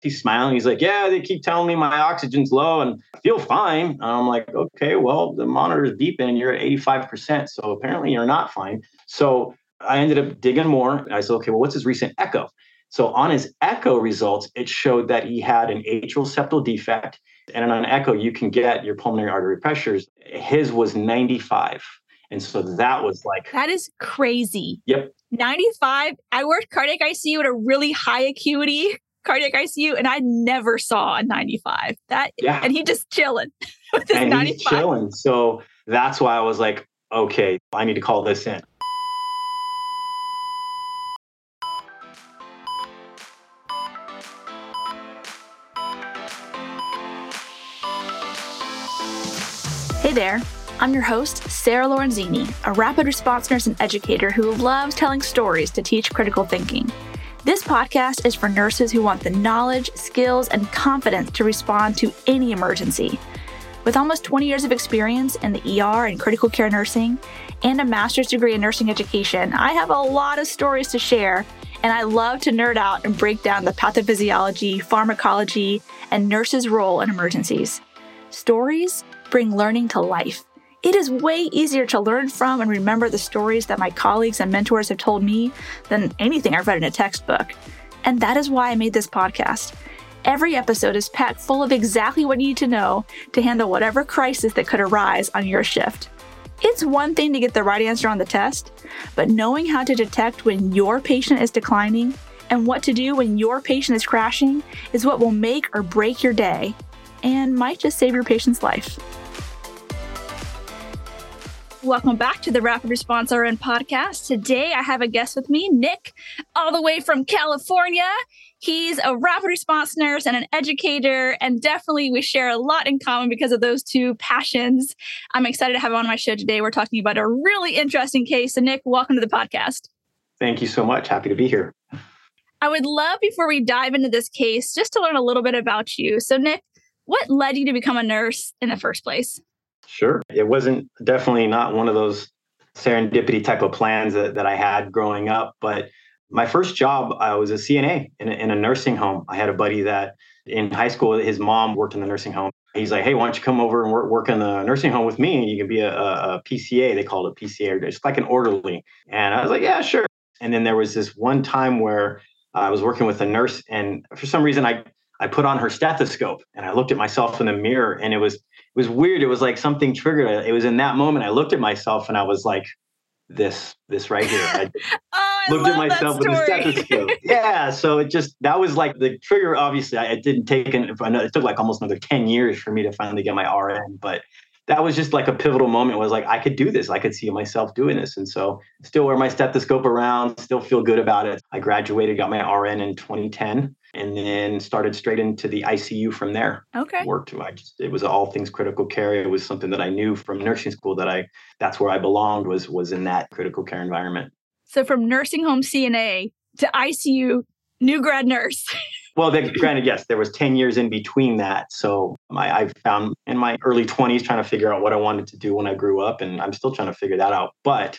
He's smiling. He's like, Yeah, they keep telling me my oxygen's low and I feel fine. And I'm like, Okay, well, the monitor is beeping and you're at 85%. So apparently you're not fine. So I ended up digging more. I said, Okay, well, what's his recent echo? So on his echo results, it showed that he had an atrial septal defect. And on an echo, you can get your pulmonary artery pressures. His was 95. And so that was like that is crazy. Yep. 95. I worked cardiac ICU at a really high acuity cardiac ICU, and I never saw a 95. That yeah. and he just chilling with his and 95. He's chilling. So that's why I was like, okay, I need to call this in. Hey there. I'm your host, Sarah Lorenzini, a rapid response nurse and educator who loves telling stories to teach critical thinking. This podcast is for nurses who want the knowledge, skills, and confidence to respond to any emergency. With almost 20 years of experience in the ER and critical care nursing, and a master's degree in nursing education, I have a lot of stories to share, and I love to nerd out and break down the pathophysiology, pharmacology, and nurses' role in emergencies. Stories bring learning to life it is way easier to learn from and remember the stories that my colleagues and mentors have told me than anything I've read in a textbook. And that is why I made this podcast. Every episode is packed full of exactly what you need to know to handle whatever crisis that could arise on your shift. It's one thing to get the right answer on the test, but knowing how to detect when your patient is declining and what to do when your patient is crashing is what will make or break your day and might just save your patient's life. Welcome back to the Rapid Response RN podcast. Today I have a guest with me, Nick, all the way from California. He's a rapid response nurse and an educator, and definitely we share a lot in common because of those two passions. I'm excited to have him on my show today. We're talking about a really interesting case. So, Nick, welcome to the podcast. Thank you so much. Happy to be here. I would love, before we dive into this case, just to learn a little bit about you. So, Nick, what led you to become a nurse in the first place? Sure. It wasn't definitely not one of those serendipity type of plans that, that I had growing up, but my first job, I was a CNA in a, in a nursing home. I had a buddy that in high school, his mom worked in the nursing home. He's like, hey, why don't you come over and work, work in the nursing home with me? And you can be a, a PCA. They called it PCA, just like an orderly. And I was like, yeah, sure. And then there was this one time where I was working with a nurse, and for some reason, I I put on her stethoscope and I looked at myself in the mirror, and it was was weird. It was like something triggered. It was in that moment I looked at myself and I was like, this, this right here. I oh, I looked at myself with a stethoscope. yeah. So it just, that was like the trigger. Obviously, I, it didn't take, an, it took like almost another 10 years for me to finally get my RN, but that was just like a pivotal moment was like i could do this i could see myself doing this and so still wear my stethoscope around still feel good about it i graduated got my rn in 2010 and then started straight into the ICU from there. Okay. Worked. I just it was all things critical care. It was something that I knew from nursing school that I that's where I belonged was was in that critical care environment. So from nursing home CNA to ICU new grad nurse. well, then, granted, yes, there was 10 years in between that. So my, I found in my early 20s trying to figure out what I wanted to do when I grew up, and I'm still trying to figure that out. But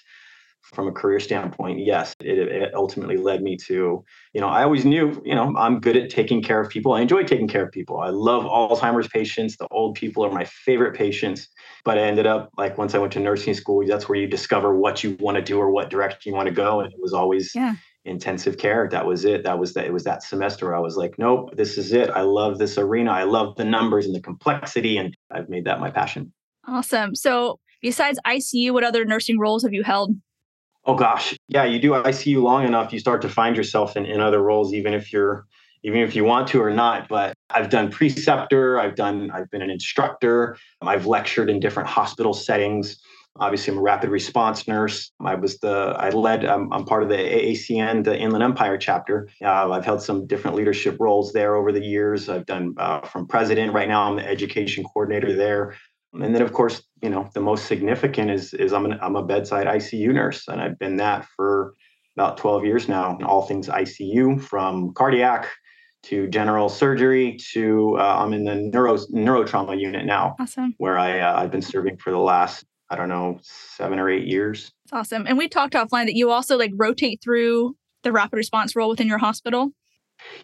from a career standpoint, yes, it, it, ultimately led me to, you know, I always knew, you know, I'm good at taking care of people. I enjoy taking care of people. I love Alzheimer's patients. The old people are my favorite patients. But I ended up like once I went to nursing school, that's where you discover what you want to do or what direction you want to go. And it was always yeah. Intensive care. That was it. That was that. It was that semester. I was like, nope, this is it. I love this arena. I love the numbers and the complexity, and I've made that my passion. Awesome. So besides ICU, what other nursing roles have you held? Oh gosh, yeah, you do ICU long enough, you start to find yourself in, in other roles, even if you're even if you want to or not. But I've done preceptor, I've done, I've been an instructor, I've lectured in different hospital settings. Obviously, I'm a rapid response nurse. I was the, I led, I'm, I'm part of the AACN, the Inland Empire chapter. Uh, I've held some different leadership roles there over the years. I've done uh, from president. Right now, I'm the education coordinator there. And then, of course, you know, the most significant is is I'm an, I'm a bedside ICU nurse, and I've been that for about 12 years now. All things ICU, from cardiac to general surgery to uh, I'm in the neuro neurotrauma unit now. Awesome. Where I uh, I've been serving for the last I don't know seven or eight years. That's awesome. And we talked offline that you also like rotate through the rapid response role within your hospital.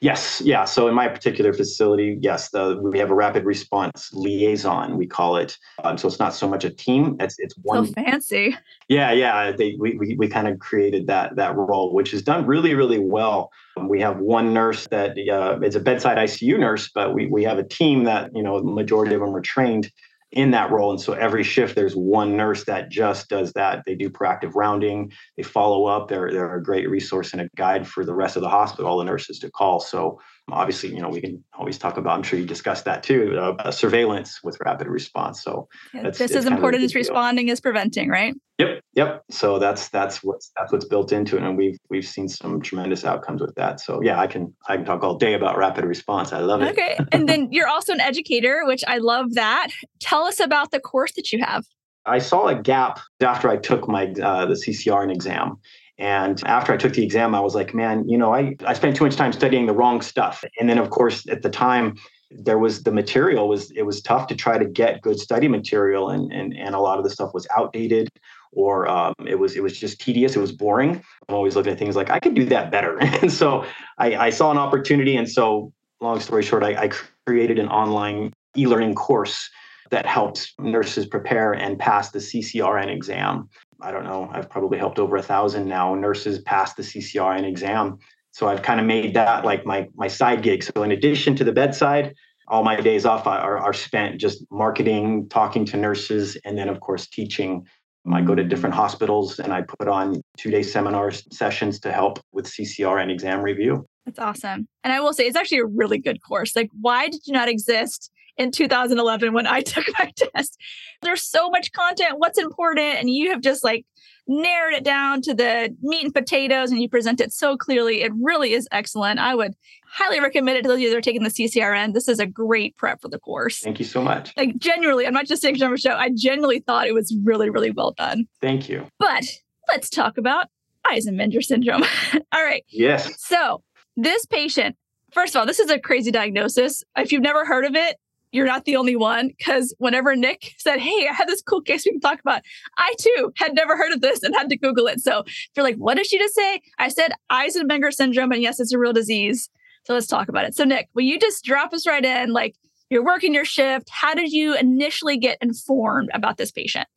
Yes, yeah. So in my particular facility, yes, the, we have a rapid response liaison. We call it. Um, so it's not so much a team; it's it's one. So fancy. Yeah, yeah. They, we we, we kind of created that that role, which is done really really well. Um, we have one nurse that uh, is a bedside ICU nurse, but we we have a team that you know the majority of them are trained in that role. And so every shift, there's one nurse that just does that. They do proactive rounding, they follow up. They're, they're a great resource and a guide for the rest of the hospital, all the nurses to call. So obviously, you know, we can always talk about, I'm sure you discussed that too, uh, surveillance with rapid response. So yeah, just as important as responding as preventing, right? Yep, yep. So that's that's what's that's what's built into it, and we've we've seen some tremendous outcomes with that. So yeah, I can I can talk all day about rapid response. I love it. Okay, and then you're also an educator, which I love that. Tell us about the course that you have. I saw a gap after I took my uh, the CCRN exam, and after I took the exam, I was like, man, you know, I, I spent too much time studying the wrong stuff. And then, of course, at the time, there was the material was it was tough to try to get good study material and and, and a lot of the stuff was outdated or um, it was it was just tedious. It was boring. I'm always looking at things like i could do that better. And so i, I saw an opportunity. And so long story short I, I created an online e-learning course that helps nurses prepare and pass the ccrn exam I don't know, I've probably helped over a thousand now nurses pass the CCRN exam. So I've kind of made that like my my side gig. So in addition to the bedside, all my days off are, are spent just marketing, talking to nurses, and then of course teaching. I go to different hospitals and I put on two day seminar sessions to help with CCRN exam review. That's awesome. And I will say it's actually a really good course. Like, why did you not exist in 2011 when I took my test. There's so much content, what's important, and you have just like narrowed it down to the meat and potatoes and you present it so clearly. It really is excellent. I would highly recommend it to those of you that are taking the CCRN. This is a great prep for the course. Thank you so much. Like genuinely, I'm not just saying number show. I genuinely thought it was really, really well done. Thank you. But let's talk about Eisenmenger syndrome. all right. Yes. So this patient, first of all, this is a crazy diagnosis. If you've never heard of it, you're not the only one. Because whenever Nick said, Hey, I have this cool case we can talk about, I too had never heard of this and had to Google it. So if you're like, What did she just say? I said Eisenmenger syndrome. And yes, it's a real disease. So let's talk about it. So, Nick, will you just drop us right in? Like, you're working your shift. How did you initially get informed about this patient?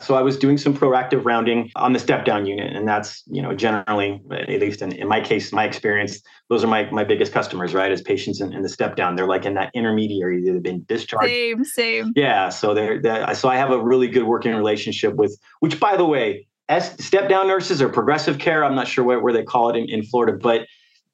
So I was doing some proactive rounding on the step down unit. And that's, you know, generally, at least in, in my case, my experience, those are my, my biggest customers, right? As patients in, in the step down. They're like in that intermediary, they've been discharged. Same, same. Yeah. So they're, they're so I have a really good working relationship with, which by the way, as step down nurses or progressive care, I'm not sure where, where they call it in, in Florida, but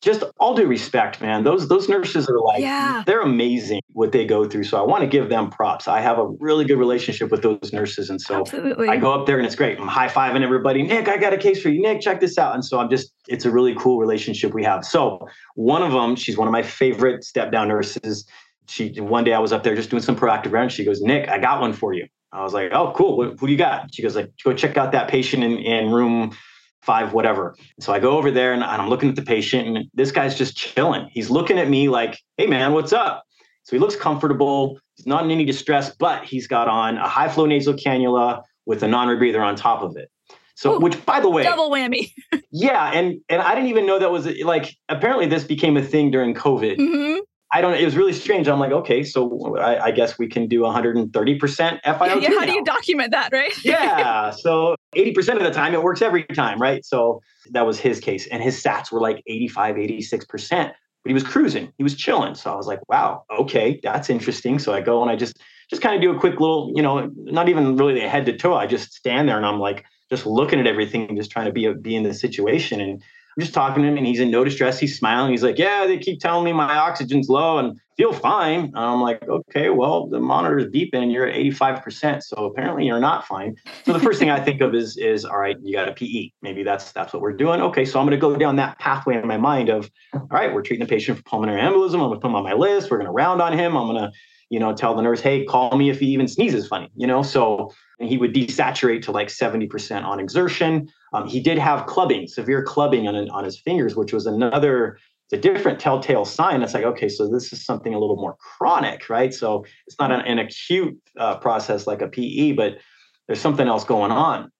just all due respect, man, those those nurses are like yeah. they're amazing what they go through. So I want to give them props. I have a really good relationship with those nurses, and so Absolutely. I go up there and it's great. I'm high fiving everybody. Nick, I got a case for you. Nick, check this out. And so I'm just it's a really cool relationship we have. So one of them, she's one of my favorite step down nurses. She one day I was up there just doing some proactive rounds. She goes, Nick, I got one for you. I was like, oh, cool. What, who do you got? She goes, like, go check out that patient in, in room five, whatever. So I go over there and, I'm looking at the patient, and this guy's just chilling. He's looking at me like, hey, man, what's up? So he looks comfortable. He's not in any distress, but he's got on a high flow nasal cannula with a non rebreather on top of it. So, Ooh, which by the way, double whammy. yeah, and and I didn't even know that was like apparently this became a thing during COVID. Mm-hmm. I don't. It was really strange. I'm like, okay, so I, I guess we can do 130 percent FiO2. Yeah, how do you document that, right? yeah. So 80 percent of the time, it works every time, right? So that was his case, and his stats were like 85, 86 percent. But he was cruising. He was chilling. So I was like, wow, okay, that's interesting. So I go and I just just kind of do a quick little, you know, not even really a head to toe. I just stand there and I'm like just looking at everything, and just trying to be be in the situation and I'm just talking to him and he's in no distress. He's smiling. He's like, Yeah, they keep telling me my oxygen's low and feel fine. And I'm like, Okay, well, the monitor is beeping and you're at 85%. So apparently you're not fine. So the first thing I think of is, is all right, you got a PE. Maybe that's that's what we're doing. Okay, so I'm gonna go down that pathway in my mind of all right, we're treating the patient for pulmonary embolism. I'm gonna put him on my list. We're gonna round on him. I'm gonna, you know, tell the nurse, hey, call me if he even sneezes funny, you know. So he would desaturate to like 70% on exertion. Um, he did have clubbing, severe clubbing on, on his fingers, which was another, it's a different telltale sign. It's like, okay, so this is something a little more chronic, right? So it's not an, an acute uh, process like a PE, but there's something else going on.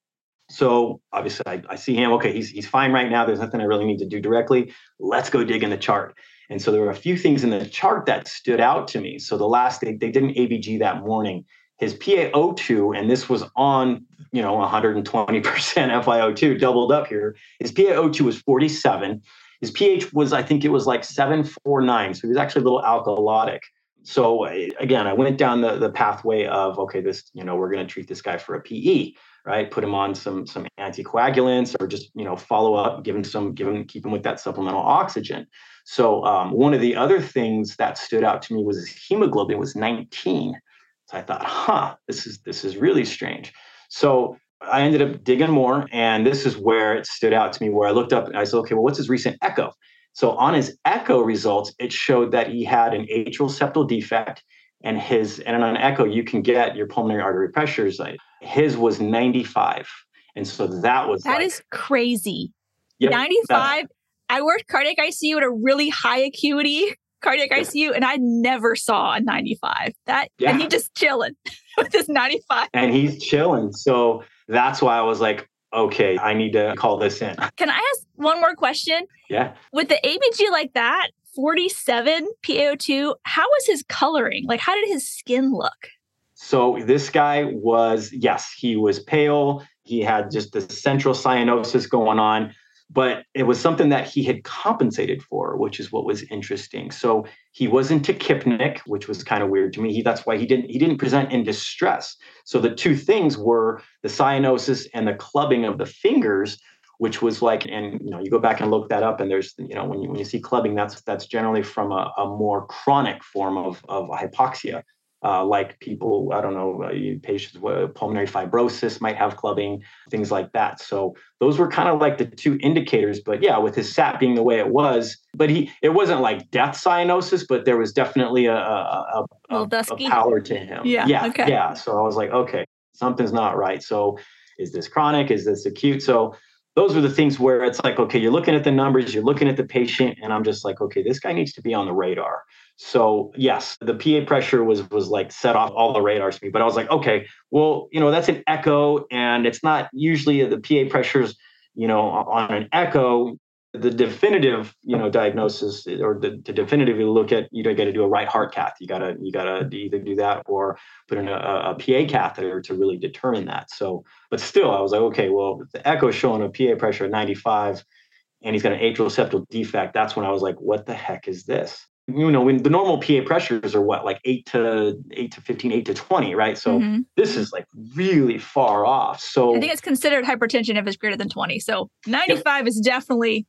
So obviously, I, I, see him. Okay, he's he's fine right now. There's nothing I really need to do directly. Let's go dig in the chart. And so there were a few things in the chart that stood out to me. So the last they, they did an ABG that morning. His PaO2, and this was on you know 120% FiO2, doubled up here. His PaO2 was 47. His pH was, I think it was like 749. So he was actually a little alkalotic. So again, I went down the, the pathway of okay, this, you know, we're going to treat this guy for a PE right? Put him on some some anticoagulants or just you know follow up, give him some, give him keep him with that supplemental oxygen. So um, one of the other things that stood out to me was his hemoglobin was 19. So I thought, huh, this is this is really strange. So I ended up digging more, and this is where it stood out to me. Where I looked up and I said, okay, well, what's his recent echo? So on his echo results, it showed that he had an atrial septal defect and his and on an echo you can get your pulmonary artery pressures his was 95 and so that was that like, is crazy yep, 95 i worked cardiac icu at a really high acuity cardiac yeah. icu and i never saw a 95 that yeah. and he just chilling with his 95 and he's chilling so that's why i was like okay i need to call this in can i ask one more question yeah with the abg like that 47 PaO2. How was his coloring? Like, how did his skin look? So, this guy was, yes, he was pale. He had just the central cyanosis going on, but it was something that he had compensated for, which is what was interesting. So, he wasn't tachypneic, which was kind of weird to me. He, that's why he didn't he didn't present in distress. So the two things were the cyanosis and the clubbing of the fingers which was like, and you know, you go back and look that up, and there's, you know, when you when you see clubbing, that's that's generally from a, a more chronic form of of hypoxia. Uh, like people, I don't know, uh, patients with pulmonary fibrosis might have clubbing, things like that. So those were kind of like the two indicators. But yeah, with his SAT being the way it was, but he, it wasn't like death cyanosis, but there was definitely a a, a, a, a pallor to him. Yeah. Yeah. Okay. Yeah. So I was like, okay, something's not right. So is this chronic? Is this acute? So those were the things where it's like, okay, you're looking at the numbers, you're looking at the patient, and I'm just like, okay, this guy needs to be on the radar. So yes, the PA pressure was was like set off all the radars to me. But I was like, okay, well, you know, that's an echo, and it's not usually the PA pressures, you know, on an echo. The definitive you know diagnosis or the, the definitively look at you don't got to do a right heart cath. You gotta you gotta either do that or put in a, a, pa catheter to really determine that. So but still i was like okay well the echo showing a pa pressure of 95 and he's got an atrial septal defect that's when i was like what the heck is this you know when the normal pa pressures are what like 8 to 8 to 15 8 to 20 right so mm-hmm. this is like really far off so i think it's considered hypertension if it's greater than 20 so 95 yep. is definitely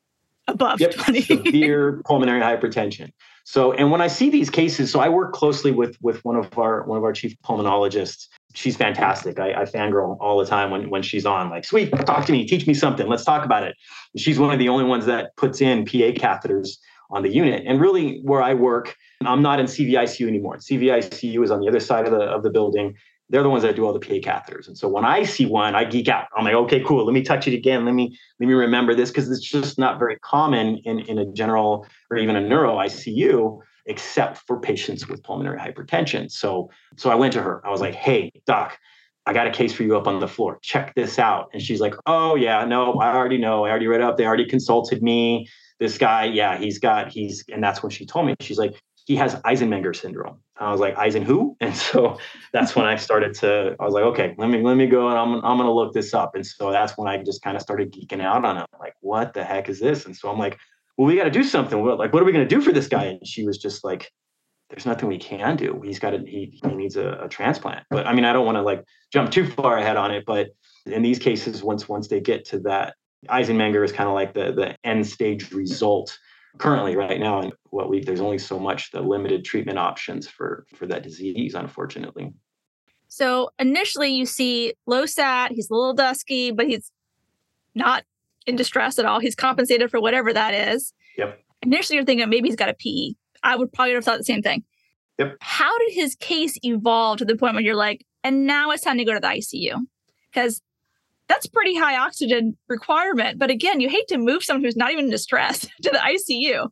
above yep, 20. severe pulmonary hypertension. So, and when I see these cases, so I work closely with with one of our one of our chief pulmonologists. She's fantastic. I, I fangirl all the time when when she's on. Like, sweet, talk to me, teach me something. Let's talk about it. she's one of the only ones that puts in PA catheters on the unit. And really, where I work, I'm not in CVICU anymore. CVICU is on the other side of the of the building they're the ones that do all the PA catheters. And so when I see one, I geek out. I'm like, okay, cool. Let me touch it again. Let me let me remember this because it's just not very common in, in a general or even a neuro ICU, except for patients with pulmonary hypertension. So so I went to her. I was like, hey, doc, I got a case for you up on the floor. Check this out. And she's like, oh yeah, no, I already know. I already read up. They already consulted me. This guy, yeah, he's got, he's, and that's when she told me, she's like, he has Eisenmenger syndrome. I was like, Eisen who? And so that's when I started to, I was like, okay, let me, let me go and I'm, I'm going to look this up. And so that's when I just kind of started geeking out on it. Like, what the heck is this? And so I'm like, well, we got to do something. Like, what are we going to do for this guy? And she was just like, there's nothing we can do. He's got to, he, he needs a, a transplant. But I mean, I don't want to like jump too far ahead on it, but in these cases, once, once they get to that, Eisenmenger is kind of like the, the end stage result currently right now and what we there's only so much the limited treatment options for for that disease unfortunately. So initially you see low sat he's a little dusky but he's not in distress at all. He's compensated for whatever that is. Yep. Initially you're thinking maybe he's got a PE. I would probably have thought the same thing. Yep. How did his case evolve to the point where you're like and now it's time to go to the icu because that's pretty high oxygen requirement. But again, you hate to move someone who's not even in distress to the ICU.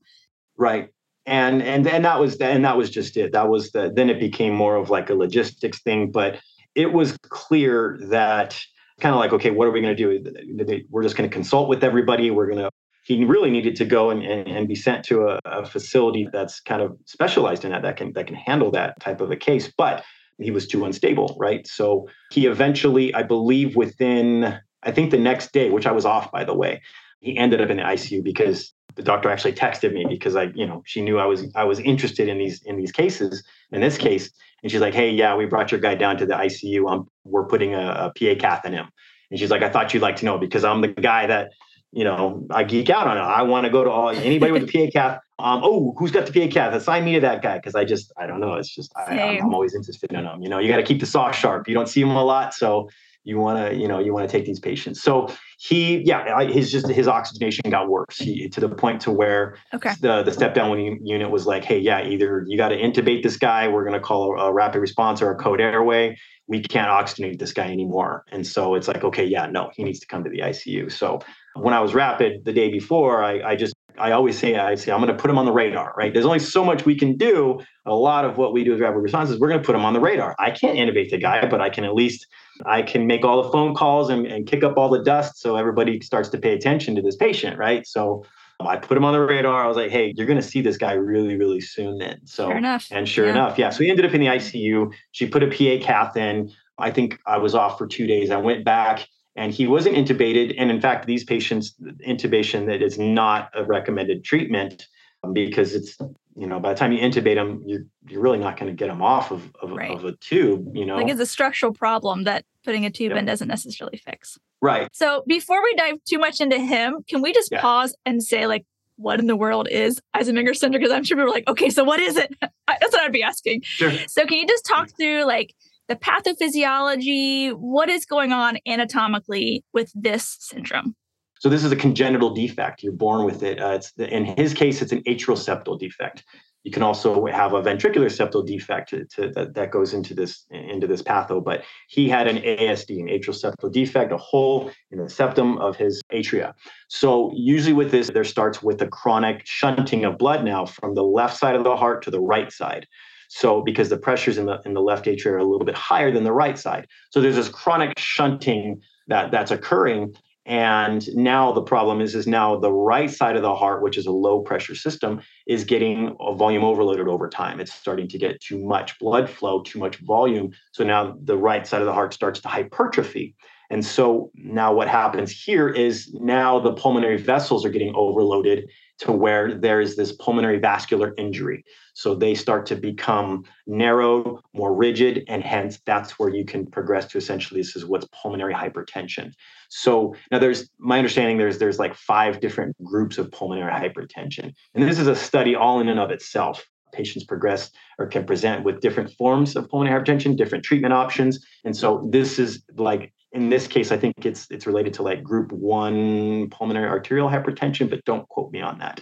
Right. And and and that was and that was just it. That was the then it became more of like a logistics thing. But it was clear that kind of like, okay, what are we going to do? We're just going to consult with everybody. We're going to he really needed to go and, and, and be sent to a, a, facility that's kind of specialized in that that can that can handle that type of a case but he was too unstable right so he eventually i believe within i think the next day which i was off by the way he ended up in the icu because the doctor actually texted me because i you know she knew i was i was interested in these in these cases in this case and she's like hey yeah we brought your guy down to the icu um, we're putting a, a pa cath in him and she's like i thought you'd like to know because i'm the guy that you know, I geek out on it. I want to go to all anybody with a PA cath. Um, oh, who's got the PA cath? Assign me to that guy because I just I don't know. It's just I, am always interested in them. You know, you got to keep the saw sharp. You don't see them a lot, so you want to you know you want to take these patients. So he yeah, his just his oxygenation got worse he, to the point to where okay. the the step down unit was like, hey, yeah, either you got to intubate this guy. We're going to call a, a rapid response or a code airway we can't oxygenate this guy anymore. And so it's like, okay, yeah, no, he needs to come to the ICU. So when I was rapid the day before, I, I just I always say I say I'm going to put him on the radar, right? There's only so much we can do. A lot of what we do as rapid responses, we're going to put him on the radar. I can't intubate the guy, but I can at least I can make all the phone calls and, and kick up all the dust so everybody starts to pay attention to this patient, right? So I put him on the radar. I was like, hey, you're going to see this guy really, really soon then. So, sure enough. and sure yeah. enough, yeah. So he ended up in the ICU. She put a PA cath in. I think I was off for two days. I went back and he wasn't intubated. And in fact, these patients, intubation that is not a recommended treatment um, because it's you know by the time you intubate them you're, you're really not going to get them off of, of, right. of, a tube you know like it's a structural problem that putting a tube yep. in doesn't necessarily fix right so before we dive too much into him can we just yeah. pause and say like what in the world is Eisenmenger syndrome because i'm sure people are like okay so what is it that's what i'd be asking sure. so can you just talk mm. through like the pathophysiology, what is going on anatomically with this syndrome? So this is a congenital defect. You're born with it. Uh, it's the, in his case, it's an atrial septal defect. You can also have a ventricular septal defect to, to, that, that goes into this into this patho. But he had an ASD, an atrial septal defect, a hole in the septum of his atria. So usually with this, there starts with a chronic shunting of blood now from the left side of the heart to the right side. So because the pressures in the in the left atria are a little bit higher than the right side. So there's this chronic shunting that that's occurring. And now the problem is, is now the right side of the heart, which is a low pressure system, is getting a volume overloaded over time. It's starting to get too much blood flow, too much volume. So now the right side of the heart starts to hypertrophy. And so now what happens here is now the pulmonary vessels are getting overloaded to where there is this pulmonary vascular injury. So they start to become narrowed, more rigid, and hence that's where you can progress to essentially this is what's pulmonary hypertension. So now there's my understanding there's there's like five different groups of pulmonary hypertension. And this is a study all in and of itself. Patients progress or can present with different forms of pulmonary hypertension, different treatment options. And so this is like in this case, I think it's it's related to like group one pulmonary arterial hypertension, but don't quote me on that.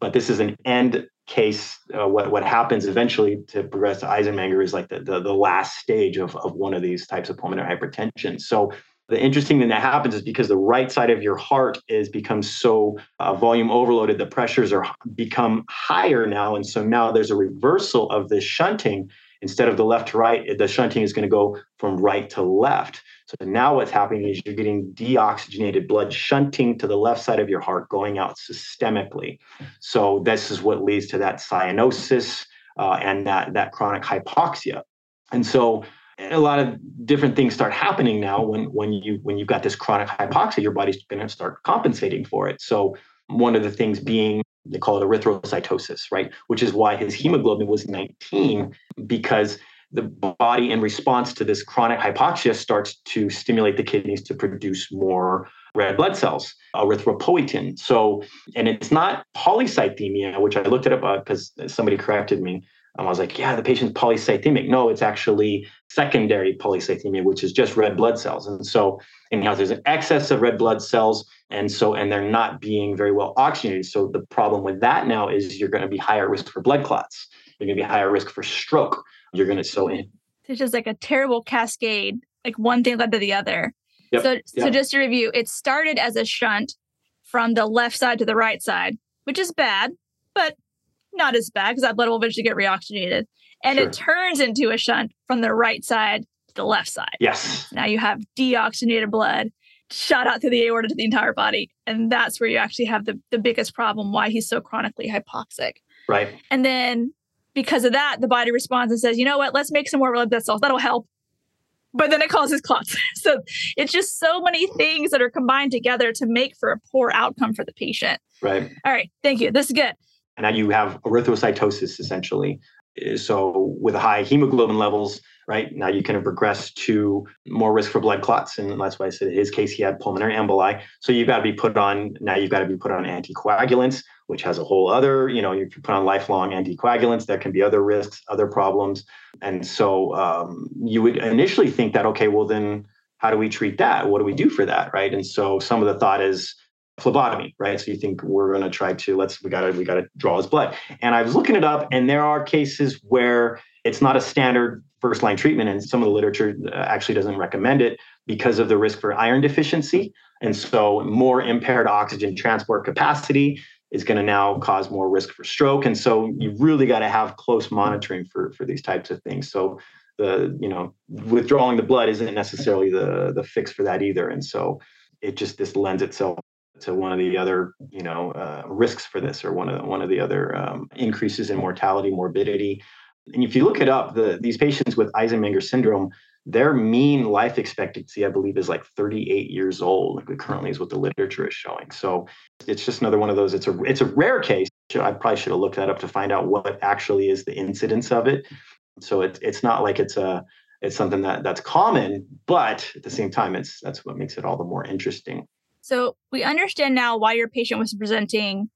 But this is an end case. Uh, what what happens eventually to progress to Eisenmenger is like the, the, the last stage of of one of these types of pulmonary hypertension. So the interesting thing that happens is because the right side of your heart is becomes so uh, volume overloaded, the pressures are become higher now, and so now there's a reversal of this shunting. Instead of the left to right, the shunting is going to go from right to left. So now what's happening is you're getting deoxygenated blood shunting to the left side of your heart, going out systemically. So this is what leads to that cyanosis uh, and that that chronic hypoxia. And so a lot of different things start happening now when when you when you've got this chronic hypoxia, your body's going to start compensating for it. So one of the things being they call it erythrocytosis, right? Which is why his hemoglobin was 19 because the body, in response to this chronic hypoxia, starts to stimulate the kidneys to produce more red blood cells, erythropoietin. So, and it's not polycythemia, which I looked at it up because uh, somebody corrected me. And I was like, yeah, the patient's polycythemic. No, it's actually secondary polycythemia, which is just red blood cells. And so, anyhow, there's an excess of red blood cells. And so, and they're not being very well oxygenated. So, the problem with that now is you're going to be higher risk for blood clots. You're going to be higher risk for stroke you're going to sew in. It's just like a terrible cascade, like one thing led to the other. Yep. So, yep. so just to review, it started as a shunt from the left side to the right side, which is bad, but not as bad because that blood will eventually get reoxygenated. And sure. it turns into a shunt from the right side to the left side. Yes. Now you have deoxygenated blood. shot out through the aorta to the entire body. And that's where you actually have the, the biggest problem why he's so chronically hypoxic. Right. And then because of that, the body responds and says, you know what, let's make some more red blood cells. That'll help. But then it causes clots. so it's just so many things that are combined together to make for a poor outcome for the patient. Right. All right. Thank you. This is good. And now you have erythrocytosis essentially. Uh, so with high hemoglobin levels, right now you can progress to more risk for blood clots, and that's why I said in his case he had pulmonary emboli. So you've got to be put on now. You've got to be put on anticoagulants, which has a whole other. You know, you put on lifelong anticoagulants. There can be other risks, other problems, and so um, you would initially think that okay, well then how do we treat that? What do we do for that, right? And so some of the thought is phlebotomy, right? So you think we're going to try to let's we got to we got to draw his blood. And I was looking it up, and there are cases where it's not a standard first line treatment, and some of the literature uh, actually doesn't recommend it because of the risk for iron deficiency. And so more impaired oxygen transport capacity is going to now cause more risk for stroke. And so you really got to have close monitoring for for these types of things. So the you know withdrawing the blood isn't necessarily the the fix for that either. And so it just this lends itself to one of the other you know uh, risks for this or one of the, one of the other um, increases in mortality morbidity and if you look it up the, these patients with eisenmenger syndrome their mean life expectancy i believe is like 38 years old like currently is what the literature is showing. So it's just another one of those it's a it's a rare case. I probably should have looked that up to find out what actually is the incidence of it. So it, it's not like it's a it's something that that's common but at the same time it's that's what makes it all the more interesting. So we understand now why your patient was presenting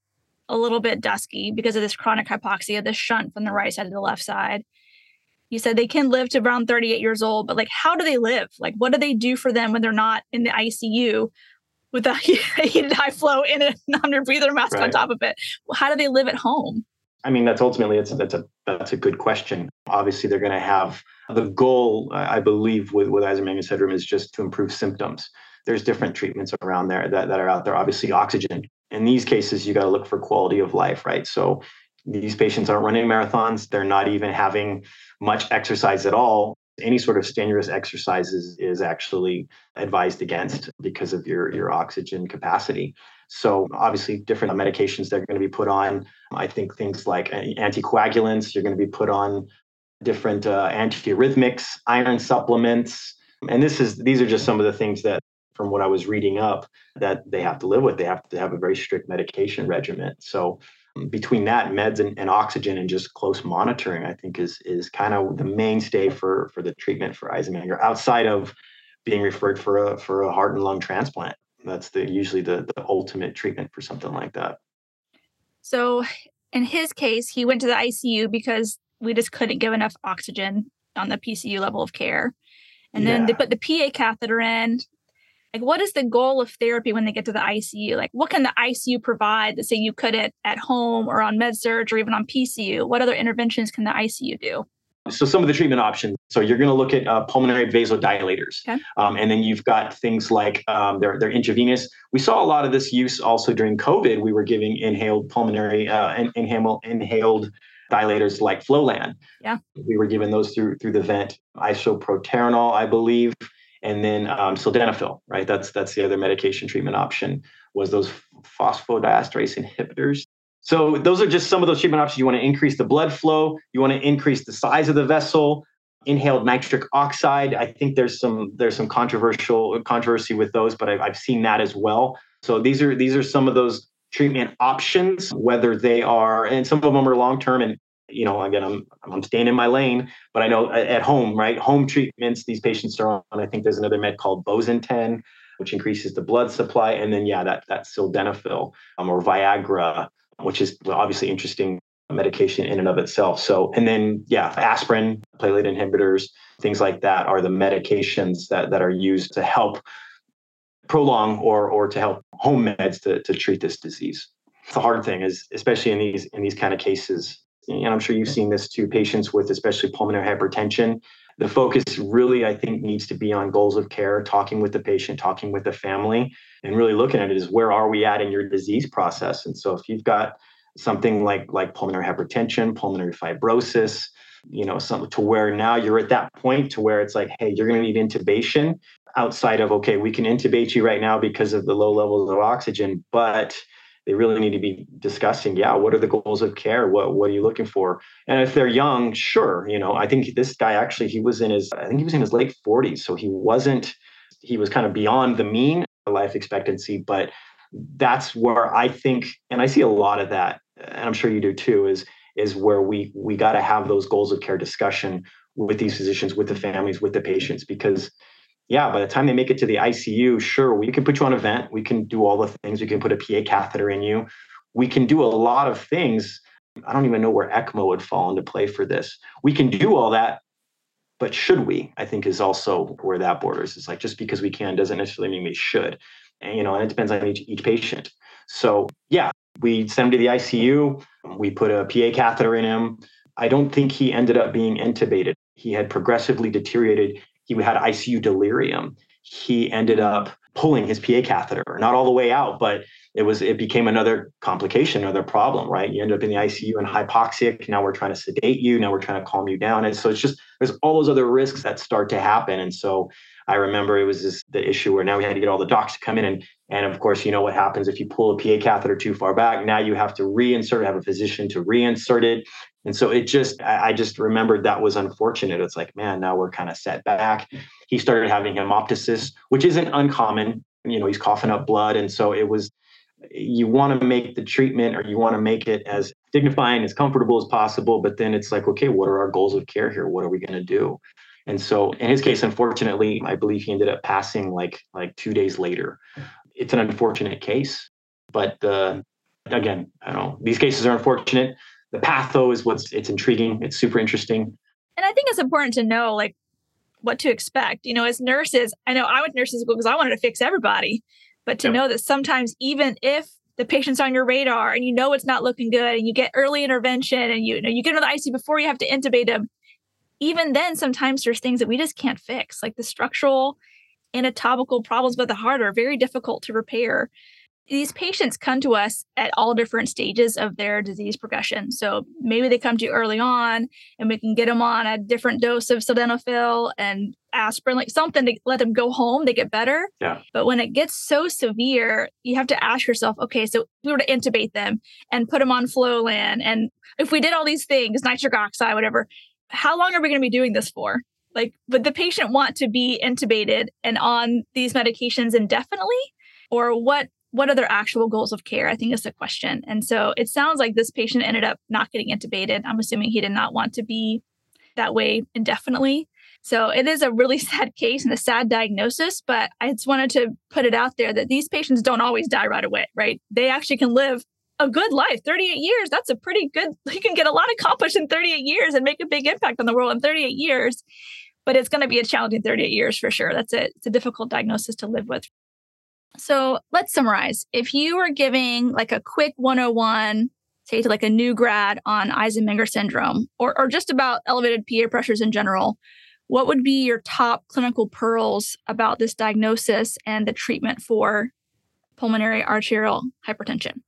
a little bit dusky because of this chronic hypoxia, this shunt from the right side to the left side. You said they can live to around 38 years old, but like, how do they live? Like, what do they do for them when they're not in the ICU with a heated high flow in a non-breather mask right. on top of it? How do they live at home? I mean, that's ultimately it's that's a that's a good question. Obviously, they're going to have the goal, I believe, with with Eisenmenger syndrome is just to improve symptoms there's different treatments around there that, that are out there. Obviously, oxygen. In these cases, you got to look for quality of life, right? So these patients aren't running marathons. They're not even having much exercise at all. Any sort of strenuous exercises is, actually advised against because of your, your oxygen capacity. So obviously, different medications they're going to be put on. I think things like anticoagulants, you're going to be put on different uh, antiarrhythmics, iron supplements, and this is these are just some of the things that from what I was reading up that they have to live with. They have to have a very strict medication regimen. So between that meds and, and, oxygen and just close monitoring, I think is is kind of the mainstay for for the treatment for Eisenmenger outside of being referred for a for a heart and lung transplant. That's the usually the, the ultimate treatment for something like that. So in his case, he went to the ICU because we just couldn't give enough oxygen on the PCU level of care. And then yeah. they put the PA catheter in like what is the goal of therapy when they get to the ICU? Like what can the ICU provide that say you couldn't at home or on med surg or even on PCU? What other interventions can the ICU do? So some of the treatment options. So you're going to look at uh, pulmonary vasodilators, okay. um, and then you've got things like um, they're they're intravenous. We saw a lot of this use also during COVID. We were giving inhaled pulmonary uh, in, inhaled inhaled dilators like Flolan. Yeah, we were giving those through through the vent. Isoproterenol, I believe and then um, sildenafil, right? That's that's the other medication treatment option. Was those phosphodiesterase inhibitors? So those are just some of those treatment options. You want to increase the blood flow. You want to increase the size of the vessel. Inhaled nitric oxide. I think there's some there's some controversial controversy with those, but I've, I've seen that as well. So these are these are some of those treatment options, whether they are, and some of them are long term and you know, again, I'm I'm staying in my lane, but I know at home, right? Home treatments, these patients are on. I think there's another med called Bosentan, which increases the blood supply, and then yeah, that that sildenafil um, or Viagra, which is obviously interesting medication in and of itself. So, and then yeah, aspirin, platelet inhibitors, things like that are the medications that that are used to help prolong or or to help home meds to to treat this disease. The hard thing is, especially in these in these kind of cases, and I'm sure you've seen this to patients with especially pulmonary hypertension. The focus really, I think, needs to be on goals of care, talking with the patient, talking with the family, and really looking at it is where are we at in your disease process? And so if you've got something like like pulmonary hypertension, pulmonary fibrosis, you know, some, to where now you're at that point to where it's like, hey, you're going to need intubation. outside of, okay, we can intubate you right now because of the low levels of oxygen, but they really need to be discussing, yeah, what are the goals of care? What what are you looking for? And if they're young, sure, you know, I think this guy actually he was in his I think he was in his late 40s, so he wasn't he was kind of beyond the mean life expectancy, but that's where I think and I see a lot of that and I'm sure you do too is is where we we got to have those goals of care discussion with these physicians, with the families, with the patients because yeah, by the time they make it to the ICU, sure, we can put you on a vent. We can do all the things. We can put a PA catheter in you. We can do a lot of things. I don't even know where ECMO would fall into play for this. We can do all that, but should we? I think is also where that borders. It's like just because we can doesn't necessarily mean we should. And you know, and it depends on each, each patient. So yeah, we send him to the ICU. We put a PA catheter in him. I don't think he ended up being intubated. He had progressively deteriorated he had ICU delirium. He ended up pulling his PA catheter, not all the way out, but it was it became another complication, another problem, right? You end up in the ICU and hypoxic. Now we're trying to sedate you. Now we're trying to calm you down. And so it's just there's all those other risks that start to happen. And so I remember it was this the issue where now we had to get all the docs to come in and and of course you know what happens if you pull a PA catheter too far back. Now you have to reinsert, have a physician to reinsert it. And so it just, I just remembered that was unfortunate. It's like, man, now we're kind of set back. He started having hemoptysis, which isn't uncommon. You know, he's coughing up blood. And so it was, you want to make the treatment or you want to make it as dignifying, as comfortable as possible. But then it's like, okay, what are our goals of care here? What are we going to do? And so in his case, unfortunately, I believe he ended up passing like like two days later. It's an unfortunate case, but uh, again, I don't know. These cases are unfortunate the path though is what's it's intriguing. It's super interesting. And i think it's important to know like what to expect. You know as nurses i know i went to nursing school because i wanted to fix everybody. But to know that sometimes even if the patient's on your radar and you know it's not looking good and you get early intervention and you, you know you get into the ICU before you have to intubate them even then sometimes there's things that we just can't fix. Like the structural anatomical problems with the heart are very difficult to repair these patients come to us at all different stages of their disease progression. So maybe they come to you early on and we can get them on a different dose of sildenafil and aspirin, like something to let them go home, they get better. Yeah. But when it gets so severe, you have to ask yourself, okay, so if we were to intubate them and put them on Flolan, and if we did all these things, nitric oxide, whatever, how long are we going to be doing this for? Like, would the patient want to be intubated and on these medications indefinitely? Or what what are their actual goals of care? I think is the question. And so it sounds like this patient ended up not getting intubated. I'm assuming he did not want to be that way indefinitely. So it is a really sad case and a sad diagnosis, but I just wanted to put it out there that these patients don't always die right away, right? They actually can live a good life 38 years that's a pretty good you can get a lot accomplished in 38 years and make a big impact on the world in 38 years but it's going to be a challenging 38 years for sure that's it it's a difficult diagnosis to live with so let's summarize. If you were giving like a quick 101, say to like a new grad on Eisenmenger syndrome or, or just about elevated PA pressures in general, what would be your top clinical pearls about this diagnosis and the treatment for pulmonary arterial hypertension?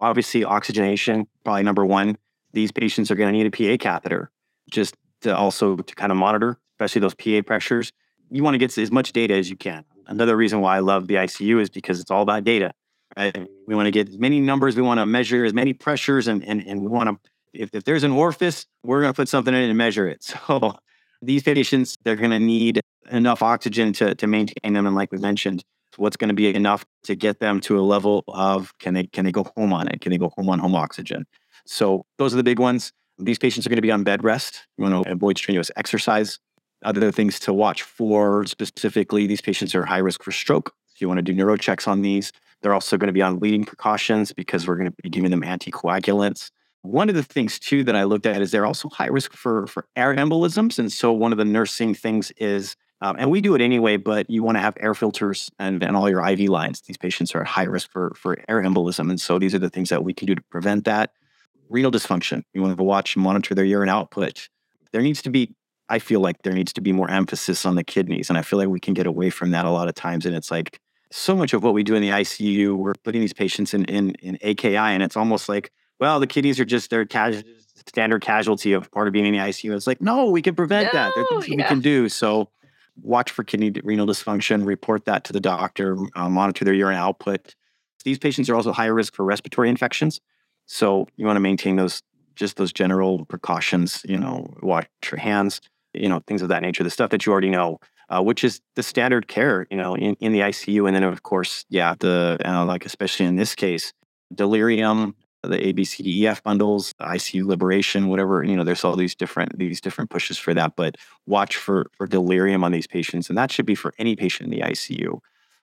Obviously, oxygenation, probably number one. These patients are going to need a PA catheter just to also to kind of monitor, especially those PA pressures. You want to get as much data as you can another reason why I love the ICU is because it's all about data. Right? We want to get as many numbers, we want to measure as many pressures, and and, and we want to. If, if there's an orifice, we're going to put something in and measure it. So these patients, they're going to need enough oxygen to to maintain them, and like we mentioned, what's going to be enough to get them to a level of can they can they go home on it? Can they go home on home oxygen? So those are the big ones. These patients are going to be on bed rest. You want to avoid strenuous exercise. Other things to watch for specifically, these patients are high risk for stroke. So you want to do neuro checks on these. They're also going to be on bleeding precautions because we're going to be giving them anticoagulants. One of the things too that I looked at is they're also high risk for for air embolisms, and so one of the nursing things is, um, and we do it anyway, but you want to have air filters and, and all your IV lines. These patients are at high risk for for air embolism, and so these are the things that we can do to prevent that. Renal dysfunction. You want to watch and monitor their urine output. There needs to be I feel like there needs to be more emphasis on the kidneys. And I feel like we can get away from that a lot of times. And it's like so much of what we do in the ICU, we're putting these patients in, in, in AKI, and it's almost like, well, the kidneys are just their standard casualty of part of being in the ICU. It's like, no, we can prevent no, that. There's things yeah. we can do. So watch for kidney renal dysfunction, report that to the doctor, uh, monitor their urine output. These patients are also higher risk for respiratory infections. So you want to maintain those just those general precautions, you know, wash your hands, you know, things of that nature, the stuff that you already know, uh, which is the standard care, you know, in, in the ICU. And then, of course, yeah, the, uh, like, especially in this case, delirium, the ABCDEF bundles, ICU liberation, whatever, you know, there's all these different, these different pushes for that, but watch for, for delirium on these patients. And that should be for any patient in the ICU.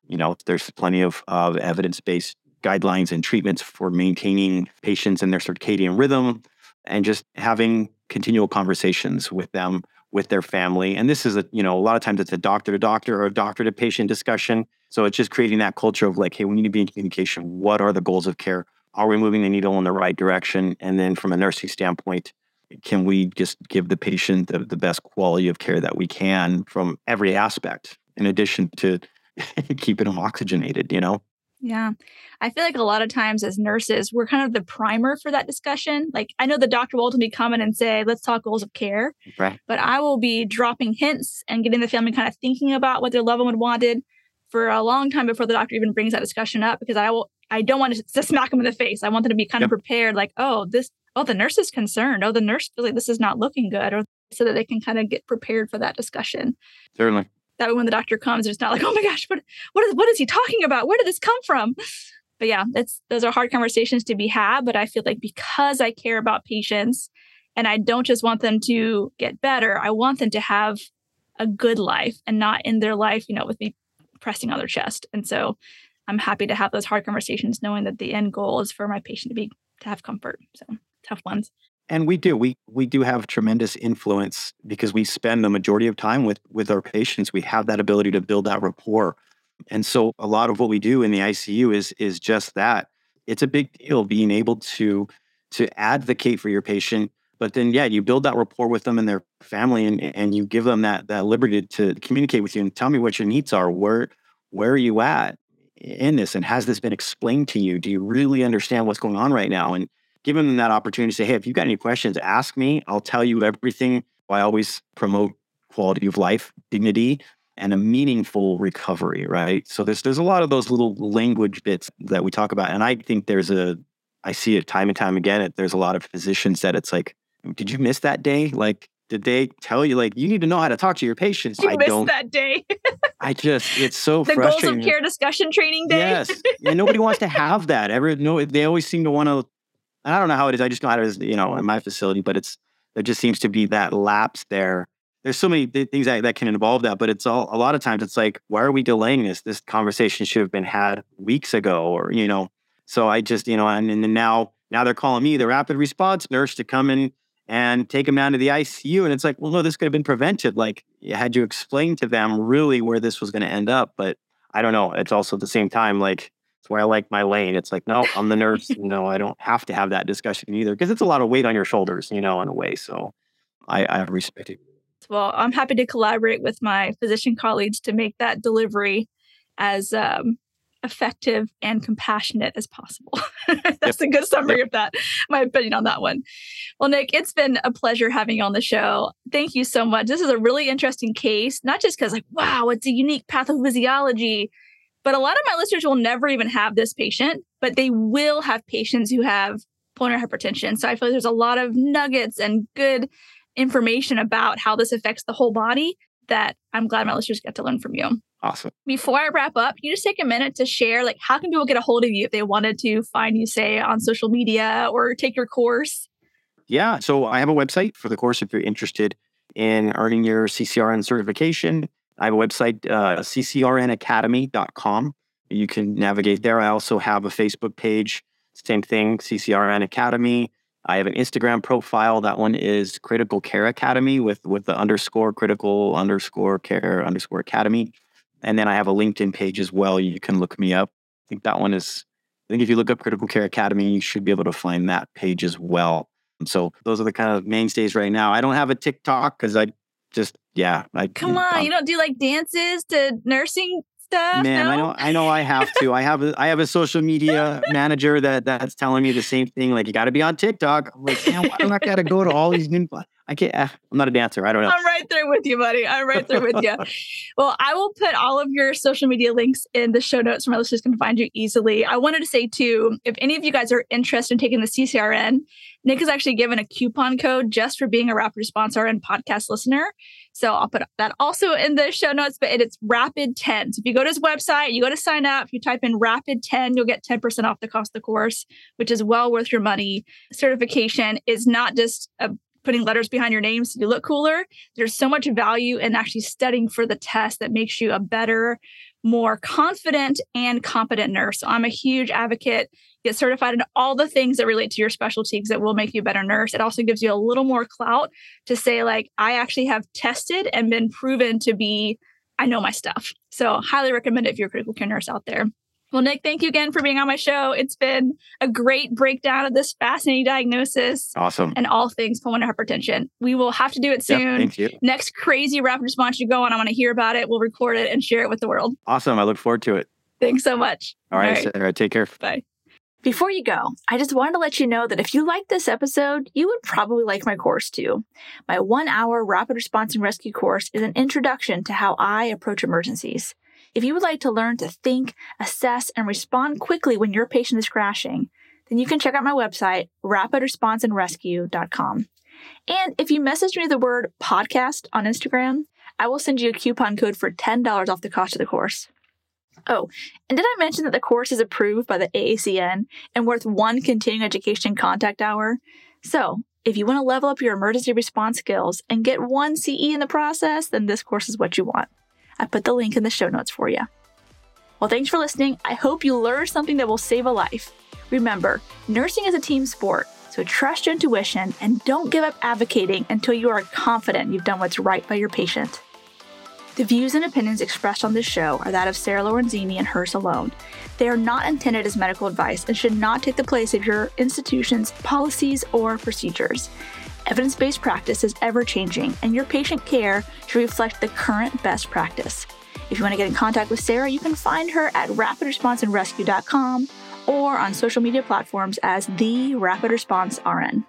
You know, there's plenty of, of evidence-based guidelines and treatments for maintaining patients in their circadian rhythm and just having continual conversations with them with their family. And this is a you know a lot of times it's a doctor to doctor or a doctor to patient discussion. So it's just creating that culture of like hey we need to be in communication. What are the goals of care? Are we moving the needle in the right direction? And then from a nursing standpoint can we just give the patient the, the best quality of care that we can from every aspect in addition to keeping them oxygenated you know yeah. I feel like a lot of times as nurses, we're kind of the primer for that discussion. Like I know the doctor will ultimately come in and say, let's talk goals of care. Right. But I will be dropping hints and getting the family kind of thinking about what their loved one wanted for a long time before the doctor even brings that discussion up because I will I don't want to just smack them in the face. I want them to be kind yep. of prepared, like, oh, this oh, the nurse is concerned. Oh, the nurse feels like this is not looking good, or so that they can kind of get prepared for that discussion. Certainly that way when the doctor comes it's not like oh my gosh what what is what is he talking about? Where did this come from? But yeah that's those are hard conversations to be had but i feel like because i care about patients and i don't just want them to get better i want them to have a good life and not in their life you know with me pressing on their chest. And so i'm happy to have those hard conversations knowing that the end goal is for my patient to be to have comfort. So tough ones and we do we we do have tremendous influence because we spend the majority of time with with our patients. We have that ability to build that rapport. And so a lot of what we do in the icu is is just that. It's a big deal being able to to advocate for your patient but then yeah you build that rapport with them and their family and and you give them that that liberty to communicate with you and tell me what your needs are. Where where are you at in this and has this been explained to you? Do you really understand what's going on right now? And give them that opportunity to say, hey, if you've got any questions, ask me. I'll tell you everything. I always promote quality of life, dignity, and a meaningful recovery, right? So there's there's a lot of those little language bits that we talk about. And I think there's a I see it time and time again. There's a lot of physicians that it's like, did you miss that day? Like, did they tell you like you need to know how to talk to your patients? You I missed don't, that day. I just it's so the frustrating. goals of care discussion training day. Yes, and nobody wants to have that. Ever no, they always seem to want to and I don't know how it is. I just know how it is, you know, in mm-hmm. my facility, but it's there just seems to be that lapse there. There's so many th- things that, that can involve that, but it's all a lot of times it's like, why are we delaying this? This conversation should have been had weeks ago, or you know. So I just, you know, and, and now now they're calling me the rapid response nurse to come in and take them down to the ICU. And it's like, well, no, this could have been prevented. Like, had you explained to them really where this was going to end up? But I don't know. It's also at the same time, like, it's where I like my lane. It's like, no, I'm the nurse. no, I don't have to have that discussion either because it's a lot of weight on your shoulders, you know, in a way. So I, I respect it. Well, I'm happy to collaborate with my physician colleagues to make that delivery as um, effective and compassionate as possible. That's yep. a good summary yep. of that, my opinion on that one. Well, Nick, it's been a pleasure having you on the show. Thank you so much. This is a really interesting case, not just because, like, wow, it's a unique pathophysiology but a lot of my listeners will never even have this patient, but they will have patients who have pulmonary hypertension. So I feel like there's a lot of nuggets and good information about how this affects the whole body that I'm glad my listeners get to learn from you. Awesome. Before I wrap up, you just take a minute to share like how can people get a hold of you if they wanted to find you, say, on social media or take your course? Yeah. So I have a website for the course if you're interested in earning your CCRN certification. I have a website, uh, ccrnacademy.com. You can navigate there. I also have a Facebook page, same thing, CCRN Academy. I have an Instagram profile. That one is Critical Care Academy with with the underscore critical underscore care underscore academy. And then I have a LinkedIn page as well. You can look me up. I think that one is, I think if you look up Critical Care Academy, you should be able to find that page as well. So those are the kind of mainstays right now. I don't have a TikTok because I just yeah. I, Come on, I'm, you don't do like dances to nursing stuff. Man, no? I know, I know, I have to. I have, a, I have a social media manager that that's telling me the same thing. Like, you got to be on TikTok. I'm like, man, why do I got to go to all these new? I can't. Uh, I'm not a dancer. I don't know. I'm right there with you, buddy. I'm right there with you. well, I will put all of your social media links in the show notes so my listeners can find you easily. I wanted to say too, if any of you guys are interested in taking the CCRN, Nick has actually given a coupon code just for being a Rapid sponsor and podcast listener. So I'll put that also in the show notes, but it's Rapid 10. So if you go to his website, you go to sign up, If you type in Rapid 10, you'll get 10% off the cost of the course, which is well worth your money. Certification is not just a putting letters behind your name so you look cooler. There's so much value in actually studying for the test that makes you a better, more confident and competent nurse. So I'm a huge advocate. Get certified in all the things that relate to your specialty because it will make you a better nurse. It also gives you a little more clout to say, like, I actually have tested and been proven to be, I know my stuff. So highly recommend it if you're a critical care nurse out there. Well, Nick, thank you again for being on my show. It's been a great breakdown of this fascinating diagnosis. Awesome. And all things pulmonary hypertension. We will have to do it soon. Yep, thank you. Next crazy rapid response you go on, I want to hear about it. We'll record it and share it with the world. Awesome. I look forward to it. Thanks so much. all right, all right. Sarah, take care. Bye. Before you go, I just wanted to let you know that if you like this episode, you would probably like my course too. My one hour rapid response and rescue course is an introduction to how I approach emergencies. If you would like to learn to think, assess, and respond quickly when your patient is crashing, then you can check out my website, rapidresponseandrescue.com. And if you message me the word podcast on Instagram, I will send you a coupon code for $10 off the cost of the course. Oh, and did I mention that the course is approved by the AACN and worth one continuing education contact hour? So, if you want to level up your emergency response skills and get one CE in the process, then this course is what you want. I put the link in the show notes for you. Well, thanks for listening. I hope you learned something that will save a life. Remember, nursing is a team sport, so trust your intuition and don't give up advocating until you are confident you've done what's right by your patient. The views and opinions expressed on this show are that of Sarah Lorenzini and hers alone. They are not intended as medical advice and should not take the place of your institution's policies or procedures. Evidence based practice is ever changing, and your patient care should reflect the current best practice. If you want to get in contact with Sarah, you can find her at rapidresponseandrescue.com or on social media platforms as the Rapid Response RN.